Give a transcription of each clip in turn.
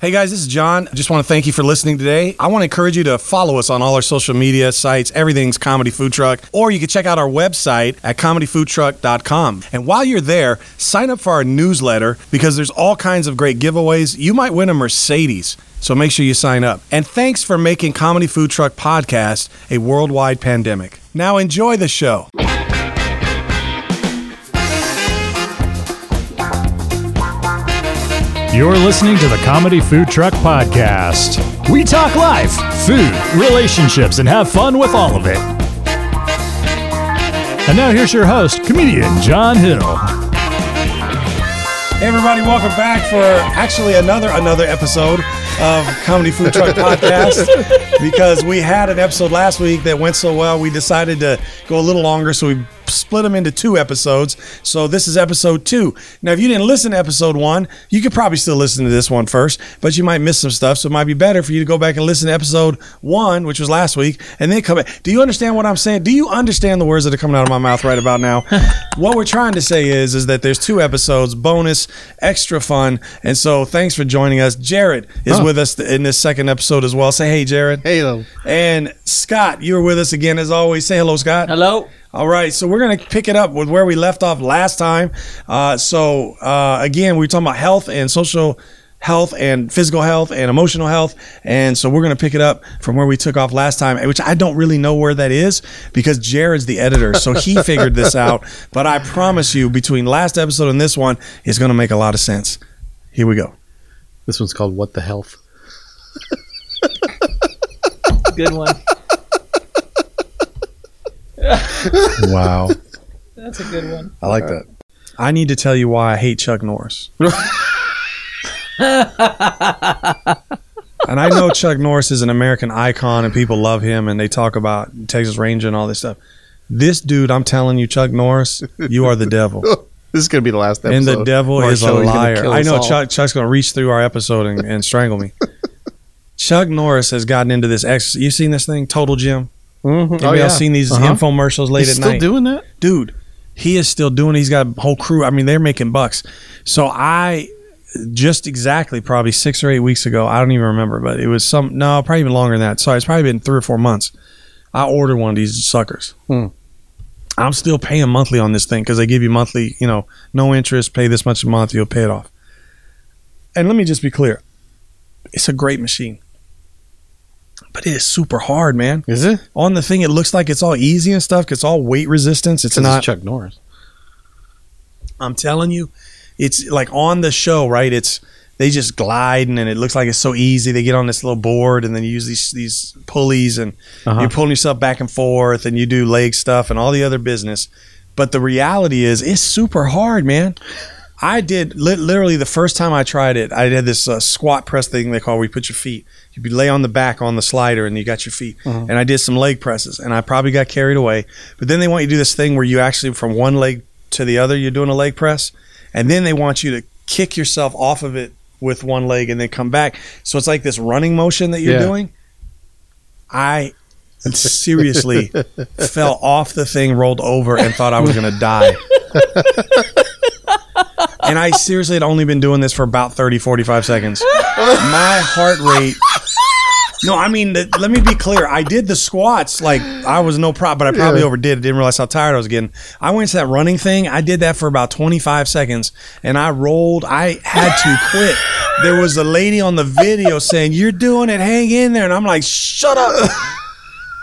Hey guys, this is John. I just want to thank you for listening today. I want to encourage you to follow us on all our social media sites. Everything's Comedy Food Truck. Or you can check out our website at comedyfoodtruck.com. And while you're there, sign up for our newsletter because there's all kinds of great giveaways. You might win a Mercedes. So make sure you sign up. And thanks for making Comedy Food Truck Podcast a worldwide pandemic. Now enjoy the show. You're listening to the Comedy Food Truck Podcast. We talk life, food, relationships, and have fun with all of it. And now here's your host, comedian John Hill. Hey everybody, welcome back for actually another another episode of Comedy Food Truck Podcast. because we had an episode last week that went so well, we decided to go a little longer, so we split them into two episodes. So this is episode two. Now, if you didn't listen to episode one, you could probably still listen to this one first, but you might miss some stuff. So it might be better for you to go back and listen to episode one, which was last week, and then come back. Do you understand what I'm saying? Do you understand the words that are coming out of my mouth right about now? what we're trying to say is, is that there's two episodes, bonus, extra fun, and so thanks for joining us. Jared is Oh. with us in this second episode as well. Say hey, Jared. Hey, though. And Scott, you're with us again as always. Say hello, Scott. Hello. All right, so we're going to pick it up with where we left off last time. Uh, so, uh, again, we were talking about health and social health and physical health and emotional health. And so we're going to pick it up from where we took off last time, which I don't really know where that is because Jared's the editor. So he figured this out. But I promise you, between last episode and this one, it's going to make a lot of sense. Here we go. This one's called What the Health. Good one. Wow. That's a good one. I like that. I need to tell you why I hate Chuck Norris. and I know Chuck Norris is an American icon and people love him and they talk about Texas Ranger and all this stuff. This dude, I'm telling you, Chuck Norris, you are the devil. This is going to be the last episode. and the devil of our is a show. He's gonna liar. I know. Chuck, Chuck's going to reach through our episode and, and strangle me. Chuck Norris has gotten into this ex. You seen this thing, Total Gym? Mhm. Anybody Oh, yeah. else seen these Uh-huh. infomercials late He's at still night? Still doing that? dude, he is still doing. He's got a whole crew. I mean, they're making bucks. So I just exactly probably six or eight weeks ago. I don't even remember, but it was some no, probably even longer than that. Sorry, it's probably been three or four months. I ordered one of these suckers. Hmm. I'm still paying monthly on this thing because they give you monthly, you know, no interest, pay this much a month, you'll pay it off. And let me just be clear, it's a great machine, but it is super hard, man. Is it? On the thing, it looks like it's all easy and stuff. It's all weight resistance. It's not. Chuck Norris. I'm telling you, it's like on the show, right? It's they just gliding, and it looks like it's so easy. They get on this little board and then you use these these pulleys and Uh-huh. you're pulling yourself back and forth and you do leg stuff and all the other business. But the reality is, it's super hard, man. I did li- literally the first time I tried it. I had this uh, squat press thing they call where you put your feet. You lay on the back on the slider and you got your feet. And I did some leg presses and I probably got carried away. But then they want you to do this thing where you actually from one leg to the other you're doing a leg press, and then they want you to kick yourself off of it with one leg and then come back. So it's like this running motion that you're Yeah. doing. I seriously fell off the thing, rolled over, and thought I was going to die. and I seriously had only been doing this for about 30, 45 seconds. My heart rate. No, I mean, the, let me be clear. I did the squats like I was no problem, but I probably Yeah. overdid it. Didn't realize how tired I was getting. I went to that running thing. I did that for about 25 seconds and I rolled. I had to quit. There was a lady on the video saying, You're doing it. Hang in there. And I'm like, Shut up.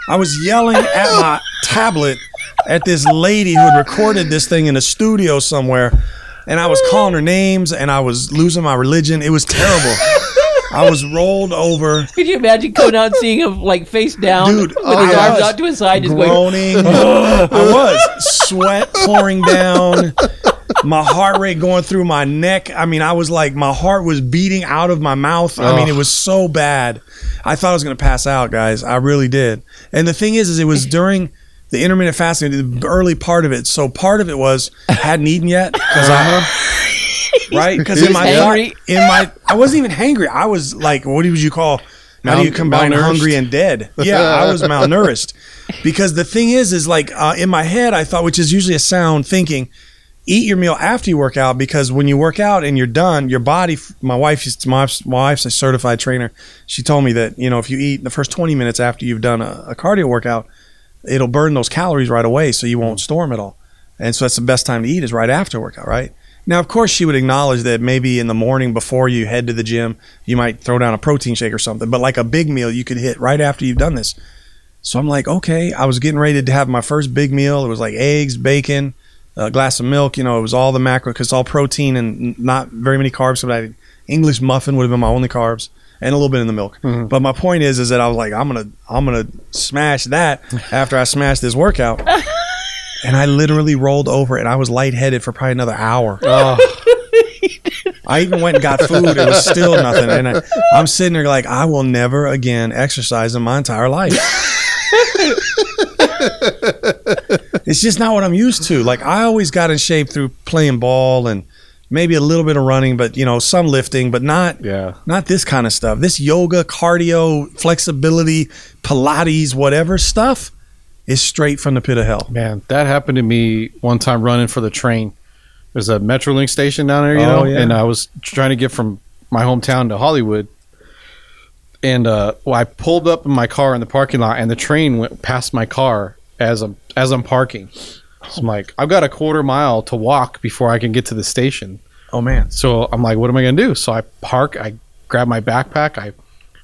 I was yelling at my tablet at this lady who had recorded this thing in a studio somewhere. And I was calling her names and I was losing my religion. It was terrible. I was rolled over, Could you imagine going out and seeing him like face down, Dude, with I his arms out to his side, just going. groaning. I was sweat pouring down, my heart rate going through my neck. I mean, I was like, my heart was beating out of my mouth. I mean, it was so bad. I thought I was going to pass out, guys. I really did. And the thing is, is it was during the intermittent fasting, the early part of it. So part of it was I hadn't eaten yet because I. Right, because in my hangry. in my I wasn't even hangry. I was like, what would you call? How do you combine hungry and dead? Yeah, I was malnourished because the thing is, is like uh, in my head, I thought, which is usually a sound thinking, eat your meal after you work out because when you work out and you're done, your body. My wife, she's- my wife's, my wife's a certified trainer. She told me that you know if you eat the first 20 minutes after you've done a, a cardio workout, it'll burn those calories right away, so you won't mm. store them at all. And so that's the best time to eat is right after workout, right? Now, of course, she would acknowledge that maybe in the morning before you head to the gym, you might throw down a protein shake or something, but like a big meal, you could hit right after you've done this. So I'm like, okay, I was getting ready to have my first big meal. It was like eggs, bacon, a glass of milk. You know, it was all the macro because it's all protein and not very many carbs. So I, English muffin would have been my only carbs and a little bit in the milk. Mm-hmm. But my point is, is that I was like, I'm gonna, I'm gonna smash that after I smash this workout. and I literally rolled over and I was lightheaded for probably another hour. Oh. I even went and got food. It was still nothing. And I, I'm sitting there like, I will never again exercise in my entire life. it's just not what I'm used to. Like I always got in shape through playing ball and maybe a little bit of running, but you know, some lifting, but not Yeah. not this kind of stuff. This yoga, cardio, flexibility, Pilates, whatever stuff is straight from the pit of hell. Man, that happened to me one time running for the train. There's a Metrolink station down there, you Oh, know, yeah. and I was trying to get from my hometown to Hollywood. And uh, well, I pulled up in my car in the parking lot, and the train went past my car as I'm as I'm parking. So I'm like, I've got a quarter mile to walk before I can get to the station. Oh man. So I'm like, what am I gonna do? So I park, I grab my backpack, I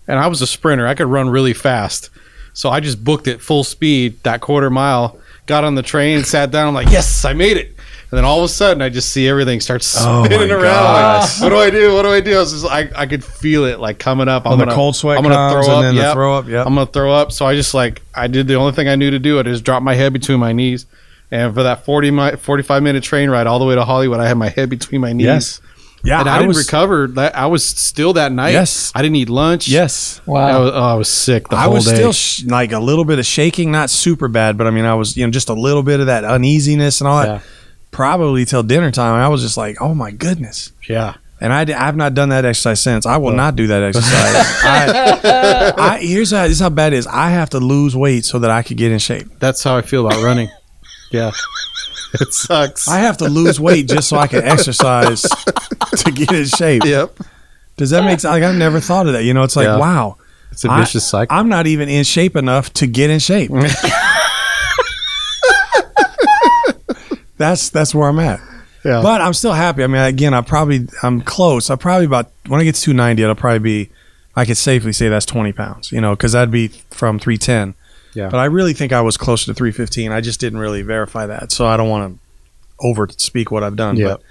and I was a sprinter. I could run really fast. So I just booked it full speed, that quarter mile, got on the train, sat down, I'm like, yes, I made it. And then all of a sudden I just see everything start Oh, spinning my around. Like, what do I do? What do I do? I was just I, I could feel it like coming up. Oh, the cold sweat I'm gonna comes throw up. yep. throw up, yep. I'm gonna throw up. So I just like I did the only thing I knew to do. I just dropped my head between my knees. And for that 40 mi- 45 minute train ride all the way to Hollywood, I had my head between my knees. Yes. Yeah. and I, didn't was, recover. That I was still that night. Yes. I didn't eat lunch. Yes. I Wow. was, oh, I was sick the I whole was still sh- like a little bit of shaking, not super bad, but I mean, I was, you know, just a little bit of that uneasiness and all that. Yeah. Probably till dinner time. I was just like, oh my goodness. yeah. And I, have not done that exercise since. I will not do that exercise. I, I, here's how, this is how bad it is. I have to lose weight so that I could get in shape. That's how I feel about running. Yeah. It sucks. I have to lose weight just so I can exercise to get in shape. yep. Does that make sense? Like, I've never thought of that. You know, it's like, Yeah. wow. It's a vicious cycle. I'm not even in shape enough to get in shape. that's that's where I'm at. Yeah. But I'm still happy. I mean, again, I probably I'm close. I probably about when I get to 290, it'll probably be. I could safely say that's 20 pounds. You know, because that'd be from 310. Yeah. But I really think I was closer to 315. I just didn't really verify that, so I don't want to over speak what I've done. Yeah. But,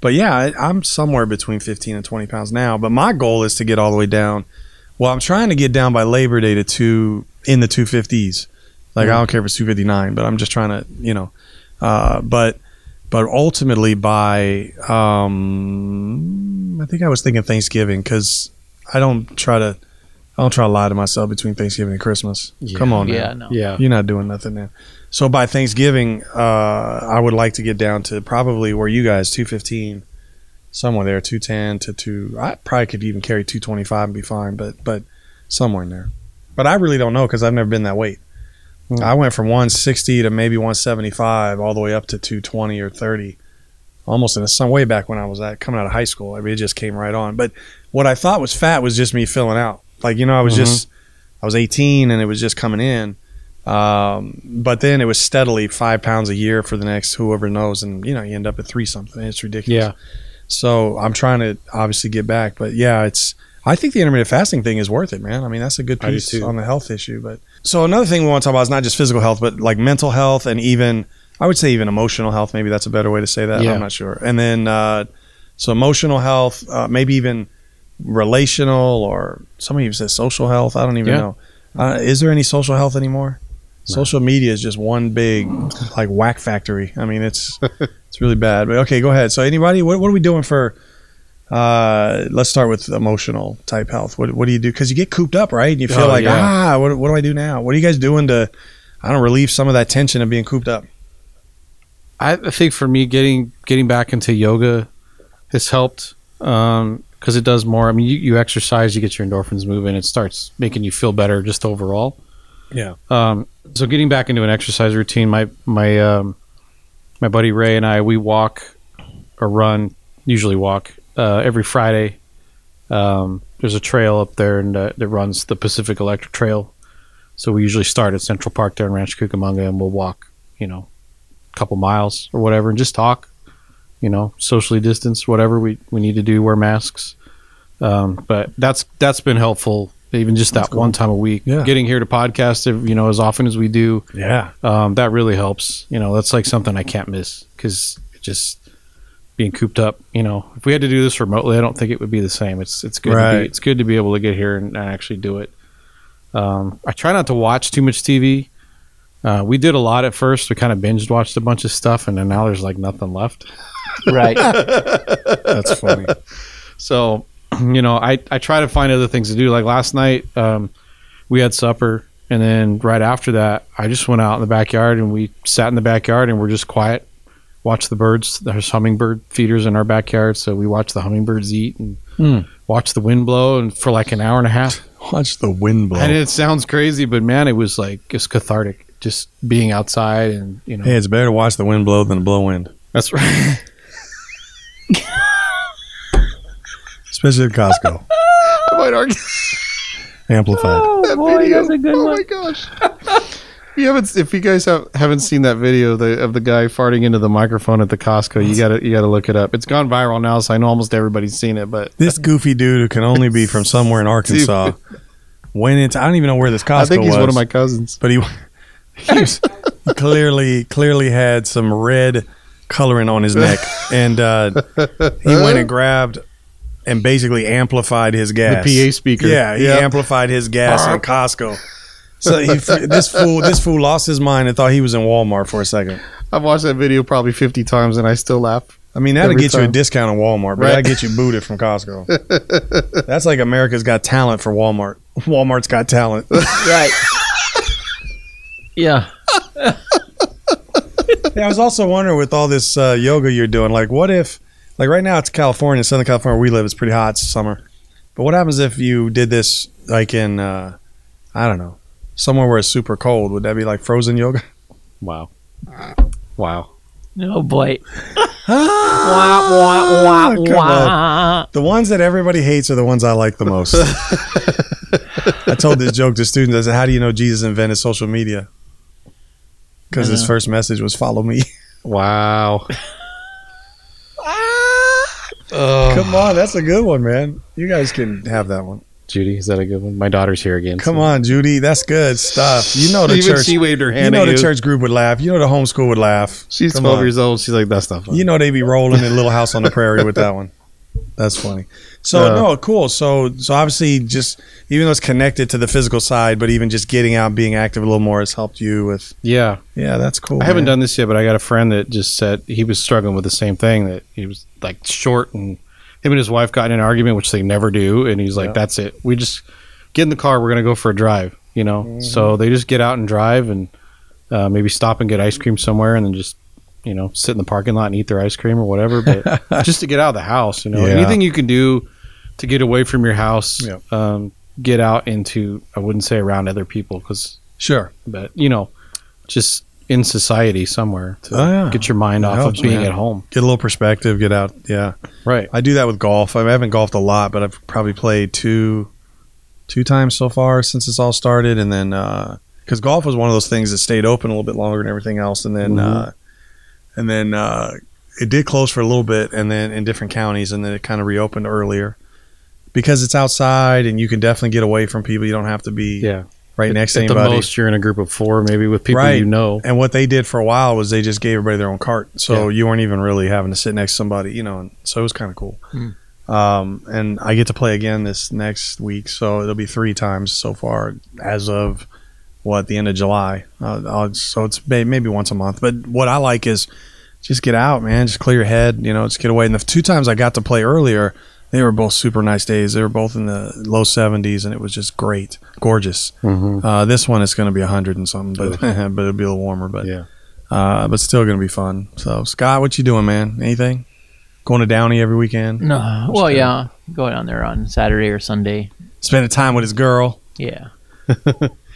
but yeah, I, I'm somewhere between 15 and 20 pounds now. But my goal is to get all the way down. Well, I'm trying to get down by Labor Day to two in the 250s. Like I don't care if it's 259, but I'm just trying to, you know, uh, but but ultimately by um, I think I was thinking Thanksgiving because I don't try to I don't try to lie to myself between Thanksgiving and Christmas. Come on, now. yeah, no. yeah. You're not doing nothing now. So by Thanksgiving, uh, I would like to get down to probably where you guys 215, somewhere there, 210 to two. I probably could even carry 225 and be fine, but but somewhere in there. But I really don't know because I've never been that weight. Hmm. I went from 160 to maybe 175 all the way up to 220 or 30, almost in a, some way back when I was at, coming out of high school. I mean, it just came right on. But what I thought was fat was just me filling out. Like you know, I was Mhm. just I was 18 and it was just coming in. Um, but then it was steadily five pounds a year for the next whoever knows, and you know you end up at three something. It's ridiculous. Yeah. So I'm trying to obviously get back, but yeah, it's. I think the intermittent fasting thing is worth it, man. I mean, that's a good piece on the health issue. But so another thing we want to talk about is not just physical health, but like mental health and even I would say even emotional health. Maybe that's a better way to say that. Yeah. I'm not sure. And then uh, so emotional health, uh, maybe even relational or somebody even says social health. I don't even Yeah. know. Uh, is there any social health anymore? Social media is just one big like whack factory. I mean, it's it's really bad. But okay, go ahead. So anybody, what, what are we doing for? Uh, let's start with emotional type health. What what do you do? Because you get cooped up, right? And you feel Oh, like yeah. ah, what what do I do now? What are you guys doing to, I don't relieve some of that tension of being cooped up? I I think for me, getting getting back into yoga has helped because it does more. I mean, you, you exercise, you get your endorphins moving, it starts making you feel better just overall. Yeah. Um, so getting back into an exercise routine, my my um, my buddy Ray and I we walk or run, usually walk uh, every Friday. Um, there's a trail up there and uh, that runs the Pacific Electric Trail. So we usually start at Central Park there in Rancho Cucamonga and we'll walk, you know, a couple miles or whatever and just talk, you know, socially distance, whatever we, we need to do, wear masks. Um, but that's that's been helpful, even just that one time a week. Yeah. Getting here to podcast, you know, as often as we do, Yeah. um, that really helps. You know, that's like something I can't miss because just being cooped up. You know, if we had to do this remotely, I don't think it would be the same. It's it's good. To be, it's good to be able to get here and, and actually do it. Um, I try not to watch too much TV. Uh, we did a lot at first. We kind of binged watched a bunch of stuff, and then now there's like nothing left. Right. That's funny. So, you know, I, I try to find other things to do. Like last night, um, we had supper, and then right after that, I just went out in the backyard and we sat in the backyard and we're just quiet, watch the birds. There's hummingbird feeders in our backyard, so we watched the hummingbirds eat and Hmm. watched the wind blow, and for like an hour and a half. Watch the wind blow. And it sounds crazy, but man, it was like it's cathartic just being outside and you know. Hey, it's better to watch the wind blow than the blow wind, That's right. especially at Costco. I might argue. Amplified. Oh boy, that's a good oh one. my gosh. You haven't, if you guys have, haven't seen that video the, of the guy farting into the microphone at the Costco, you gotta you gotta look it up. It's gone viral now, so I know almost everybody's seen it. But This goofy dude who can only be from somewhere in Arkansas went into. I don't even know where this Costco was. I think he's was, one of my cousins. but he, he was, he clearly clearly had some red coloring on his neck, and uh, he went and grabbed and basically amplified his gas. The PA speaker. Yeah, he Yep. amplified his gas in Costco. So he, this fool, this fool lost his mind and thought he was in Walmart for a second. I've watched that video probably fifty times, and I still laugh. I mean, that'll Every get you a discount at Walmart, but Right. that'll get you booted from Costco. That's like America's Got Talent for Walmart. Walmart's Got Talent. Right. Yeah. Yeah, I was also wondering with all this uh, yoga you're doing, like, what if, like, right now it's California, Southern California, where we live, it's pretty hot, it's summer. But what happens if you did this, like, in, uh, I don't know, somewhere where it's super cold? Would that be like frozen yoga? Wow, wow. Oh boy. Ah, wah, wah, come wah. The ones that everybody hates are the ones I like the most. I told this joke to students. I said, "How do you know Jesus invented social media?" Because his first message was "Follow me." Wow. Come on, that's a good one, man. You guys can have that one. Judy, is that a good one? My daughter's here again. Come so- on, Judy, that's good stuff. You know the Even church. she waved her hand. You know the you. church group would laugh. You know the homeschool would laugh. She's Come twelve on. years old. She's like, that's not funny. You know they be rolling in Little House on the Prairie with that one. That's funny. So Uh, no, cool. So so obviously, just even though it's connected to the physical side, but even just getting out, being active a little more has helped you with. yeah. Yeah, that's cool. I haven't done this yet, but I got a friend that just said he was struggling with the same thing. That he was like short, and him and his wife got in an argument, which they never do. And he's like, Yeah. "That's it. We just get in the car. We're gonna go for a drive." You know. Mm-hmm. So they just get out and drive, and uh, maybe stop and get ice cream somewhere, and then just you know sit in the parking lot and eat their ice cream or whatever. But just to get out of the house, you know, Yeah. anything you can do to get away from your house, Yeah. um, get out into I wouldn't say around other people because Sure. but you know, just in society somewhere to Oh, yeah. get your mind off helps, of being man. at home. Get a little perspective. Get out. Yeah. Right. I do that with golf. I haven't golfed a lot, but I've probably played two, two times so far since this all started. And then uh, because golf was one of those things that stayed open a little bit longer than everything else, and then Mhm. uh, and then uh, it did close for a little bit, and then in different counties, and then it kind of reopened earlier because it's outside and you can definitely get away from people. You don't have to be Yeah. right next to At the most, you're in a group of four, maybe with people Right. you know. And what they did for a while was they just gave everybody their own cart, so you weren't even really having to sit next to somebody, you know. And so it was kind of cool. Hmm. Um, and I get to play again this next week, so it'll be three times so far as of what the end of July. Uh, I'll- so it's maybe once a month. But what I like is just get out, man. Just clear your head, you know. Just get away. And the two times I got to play earlier, they were both super nice days. They were both in the low 70s, and it was just great, gorgeous. Mm-hmm. Uh, this one is going to be hundred and something, but but it'll be a little warmer. But Yeah. uh, but still going to be fun. So Scott, what you doing, man? Anything? Going to Downey every weekend? No. Well, yeah. going down there on Saturday or Sunday. Spending time with his girl. Yeah.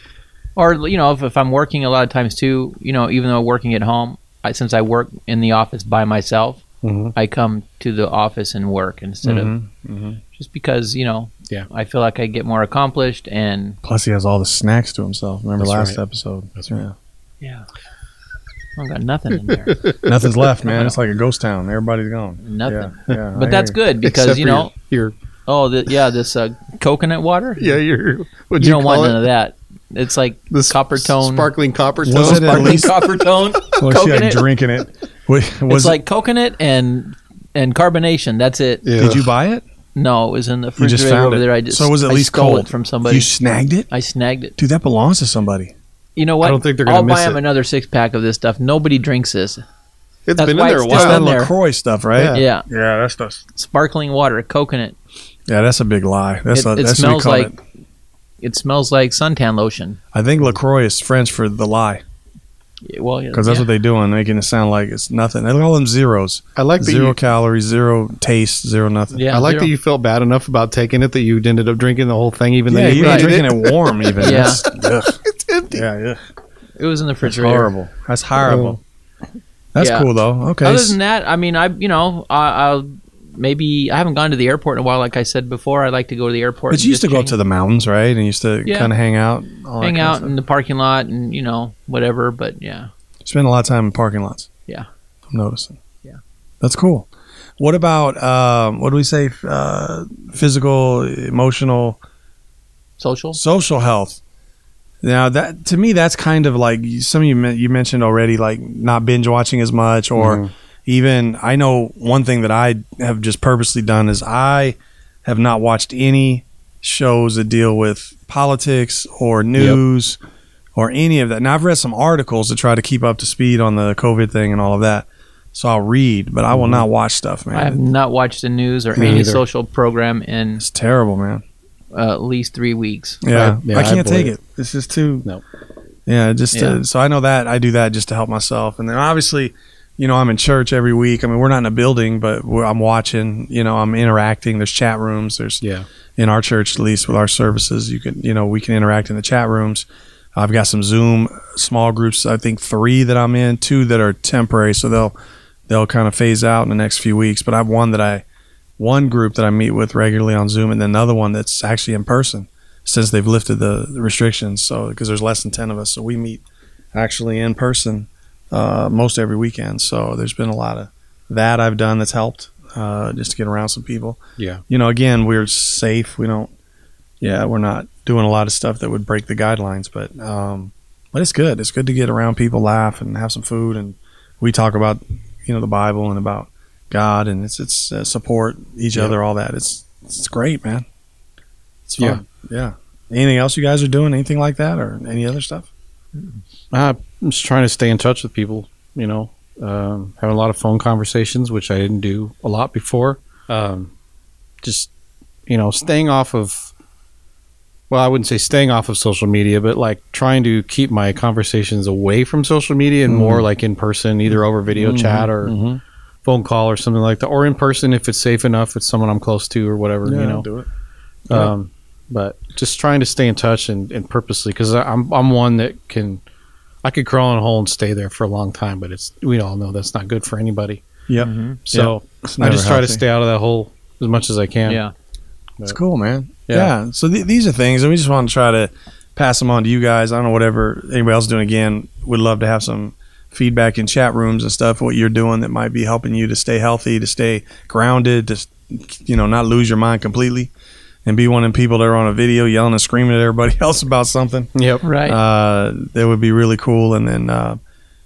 or you know, if, if I'm working a lot of times too, you know, even though working at home, I, since I work in the office by myself, Mhm. I come to the office and work instead of Mhm. just because you know. Yeah. I feel like I get more accomplished and Plus, he has all the snacks to himself. Remember That's last right. episode? That's right. yeah. I got nothing in there. Nothing's left, man. It's like a ghost town. Everybody's gone. Nothing. Yeah, yeah, But I that's good because Except you know. your, Oh, the, yeah, this uh, coconut water. yeah your what you don't want none of that. It's like This Coppertone, sparkling copper Was tone. it at sparkling least- Coppertone. Well, she like coconut. drinking it. Wait, it's Was like coconut and and carbonation. That's it. Yeah. Did you buy it? No, it was in the You refrigerator just found over it. there. I just so it was at I least cold it from somebody. You snagged it, I snagged it. dude. That belongs to somebody. You know what? I don't think they're gonna miss it. I'll buy him another six pack of this stuff. Nobody drinks this. It's That's been in there a it's It's just that while. Lacroix stuff, right? Yeah. Yeah, yeah, that's the. sparkling water, coconut. Yeah, that's a big lie. That's It, a, it that's smells what we call like it. It smells like suntan lotion. I think Lacroix is French for the lie Yeah, Well, yeah, because that's yeah. what they're doing, making it sound like it's nothing. They call them zeros. I like that zero you, calories, zero taste, zero nothing. Yeah, I like zero. that you felt bad enough about taking it that you ended up drinking the whole thing, even Yeah, though you you were hated drinking it. it warm, even. Yeah. That's. It's empty. Yeah, yeah. It was in the That's horrible. That's horrible. Oh. That's Yeah. cool though. Okay. Other than that, I mean, I you know, I, I'll maybe I haven't gone to the airport in a while. Like I said before, I like to go to the airport. but you used to just go hang- to the mountains, right? And used to Yeah. kind of hang out, all hang out in the parking lot and you know whatever. But yeah, Spend a lot of time in parking lots. Yeah. I'm noticing. Yeah. That's cool. What about um, what do we say? Uh, physical, emotional, social. social health. Now that to me, that's kind of like some of you you mentioned already, like not binge watching as much, or Mhm. Even I know one thing that I have just purposely done is I have not watched any shows that deal with politics or news or any of that. Now I've read some articles to try to keep up to speed on the COVID thing and all of that. So I'll read, but I will not watch stuff, man. I have not watched the news or Me any either. social program in it's terrible, man. uh, at least three weeks. Yeah, I- yeah, I I can't take avoid it. It's just too. No. Yeah, just Yeah. To, so I know that I do that just to help myself, and then obviously, you know, I'm in church every week. I mean, we're not in a building, but I'm watching. You know, I'm interacting. There's chat rooms. There's Yeah. in our church at least with our services. You can you know we can interact in the chat rooms. I've got some Zoom small groups. I think three that I'm in, two that are temporary, so they'll they'll kind of phase out in the next few weeks. But I have one that I one group that I meet with regularly on Zoom, and then another one that's actually in person since they've lifted the, the restrictions. So because there's less than ten of us, so we meet actually in person uh, most every weekend. So there's been a lot of that I've done that's helped uh, just to get around some people Yeah. you know, again, we're safe. We don't, yeah, we're not doing a lot of stuff that would break the guidelines, but, um, but it's good. It's good to get around people, laugh, and have some food, and we talk about, you know, the Bible and about God, and it's it's uh, support each Yeah. other, all that. It's it's great, man. It's fun. Yeah. Anything else you guys are doing? Anything like that, or any other stuff? Uh, I'm just trying to stay in touch with people, you know, um, having a lot of phone conversations, which I didn't do a lot before. Um, just, you know, staying off of, well, I wouldn't say staying off of social media, but like trying to keep my conversations away from social media and more like in person, either over video chat or phone call or something like that, or in person if it's safe enough, it's someone I'm close to or whatever, you know. do it. Um, but just trying to stay in touch and, and purposely because I'm I'm one that can I could crawl in a hole and stay there for a long time, but it's we all know that's not good for anybody. Yep. Mm-hmm. So It's I just try to stay out of that hole as much as I can. Yeah. It's cool, man. Yeah. Yeah. So th- these are things, and we just want to try to pass them on to you guys. I don't know whatever anybody else is doing. Again, would love to have some feedback in chat rooms and stuff. What you're doing that might be helping you to stay healthy, to stay grounded, to you know not lose your mind completely, and be one of them people that are on a video yelling and screaming at everybody else about something. Yep. Right. Uh, that would be really cool. And then, uh,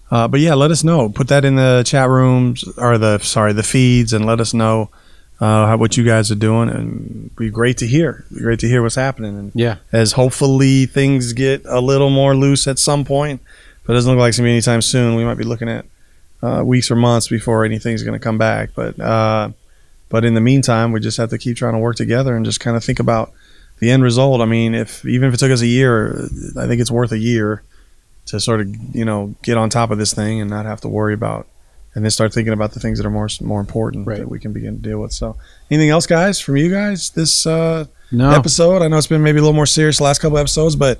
uh, but yeah, let us know. Put that in the chat rooms or the sorry the feeds, and let us know uh, how, what you guys are doing. And be great to hear. Be great to hear what's happening. And Yeah. as hopefully things get a little more loose at some point, but it doesn't look like it's gonna be anytime soon. We might be looking at uh, weeks or months before anything's going to come back. But uh, but in the meantime, we just have to keep trying to work together and just kind of think about the end result. I mean, if even if it took us a year, I think it's worth a year to sort of you know get on top of this thing and not have to worry about, and then start thinking about the things that are more more important Right. that we can begin to deal with. So, anything else, guys, from you guys this uh, No. episode? I know it's been maybe a little more serious the last couple episodes, but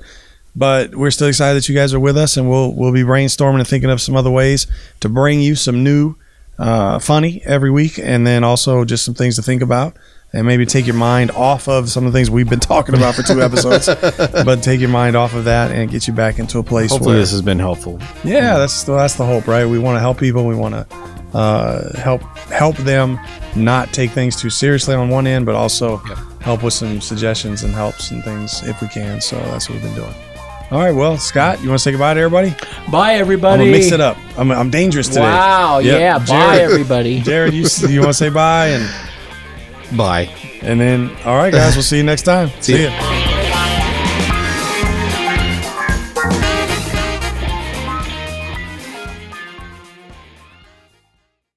but we're still excited that you guys are with us, and we'll we'll be brainstorming and thinking of some other ways to bring you some new uh, funny every week, and then also just some things to think about. And maybe take your mind off of some of the things we've been talking about for two episodes, but take your mind off of that and get you back into a place Hopefully, where this has been helpful. yeah, that's the, that's the hope, right? We want to help people. We want to uh, help help them not take things too seriously on one end, but also help with some suggestions and helps and things if we can. So that's what we've been doing. All right, well, Scott, you want to say goodbye to everybody? Bye, I'm everybody. gonna mix it up. I'm, I'm dangerous today. Wow. Yep. Yeah. Bye, everybody. Jared, you you want to say bye and Bye. and then all right, guys, we'll see you next time. See ya.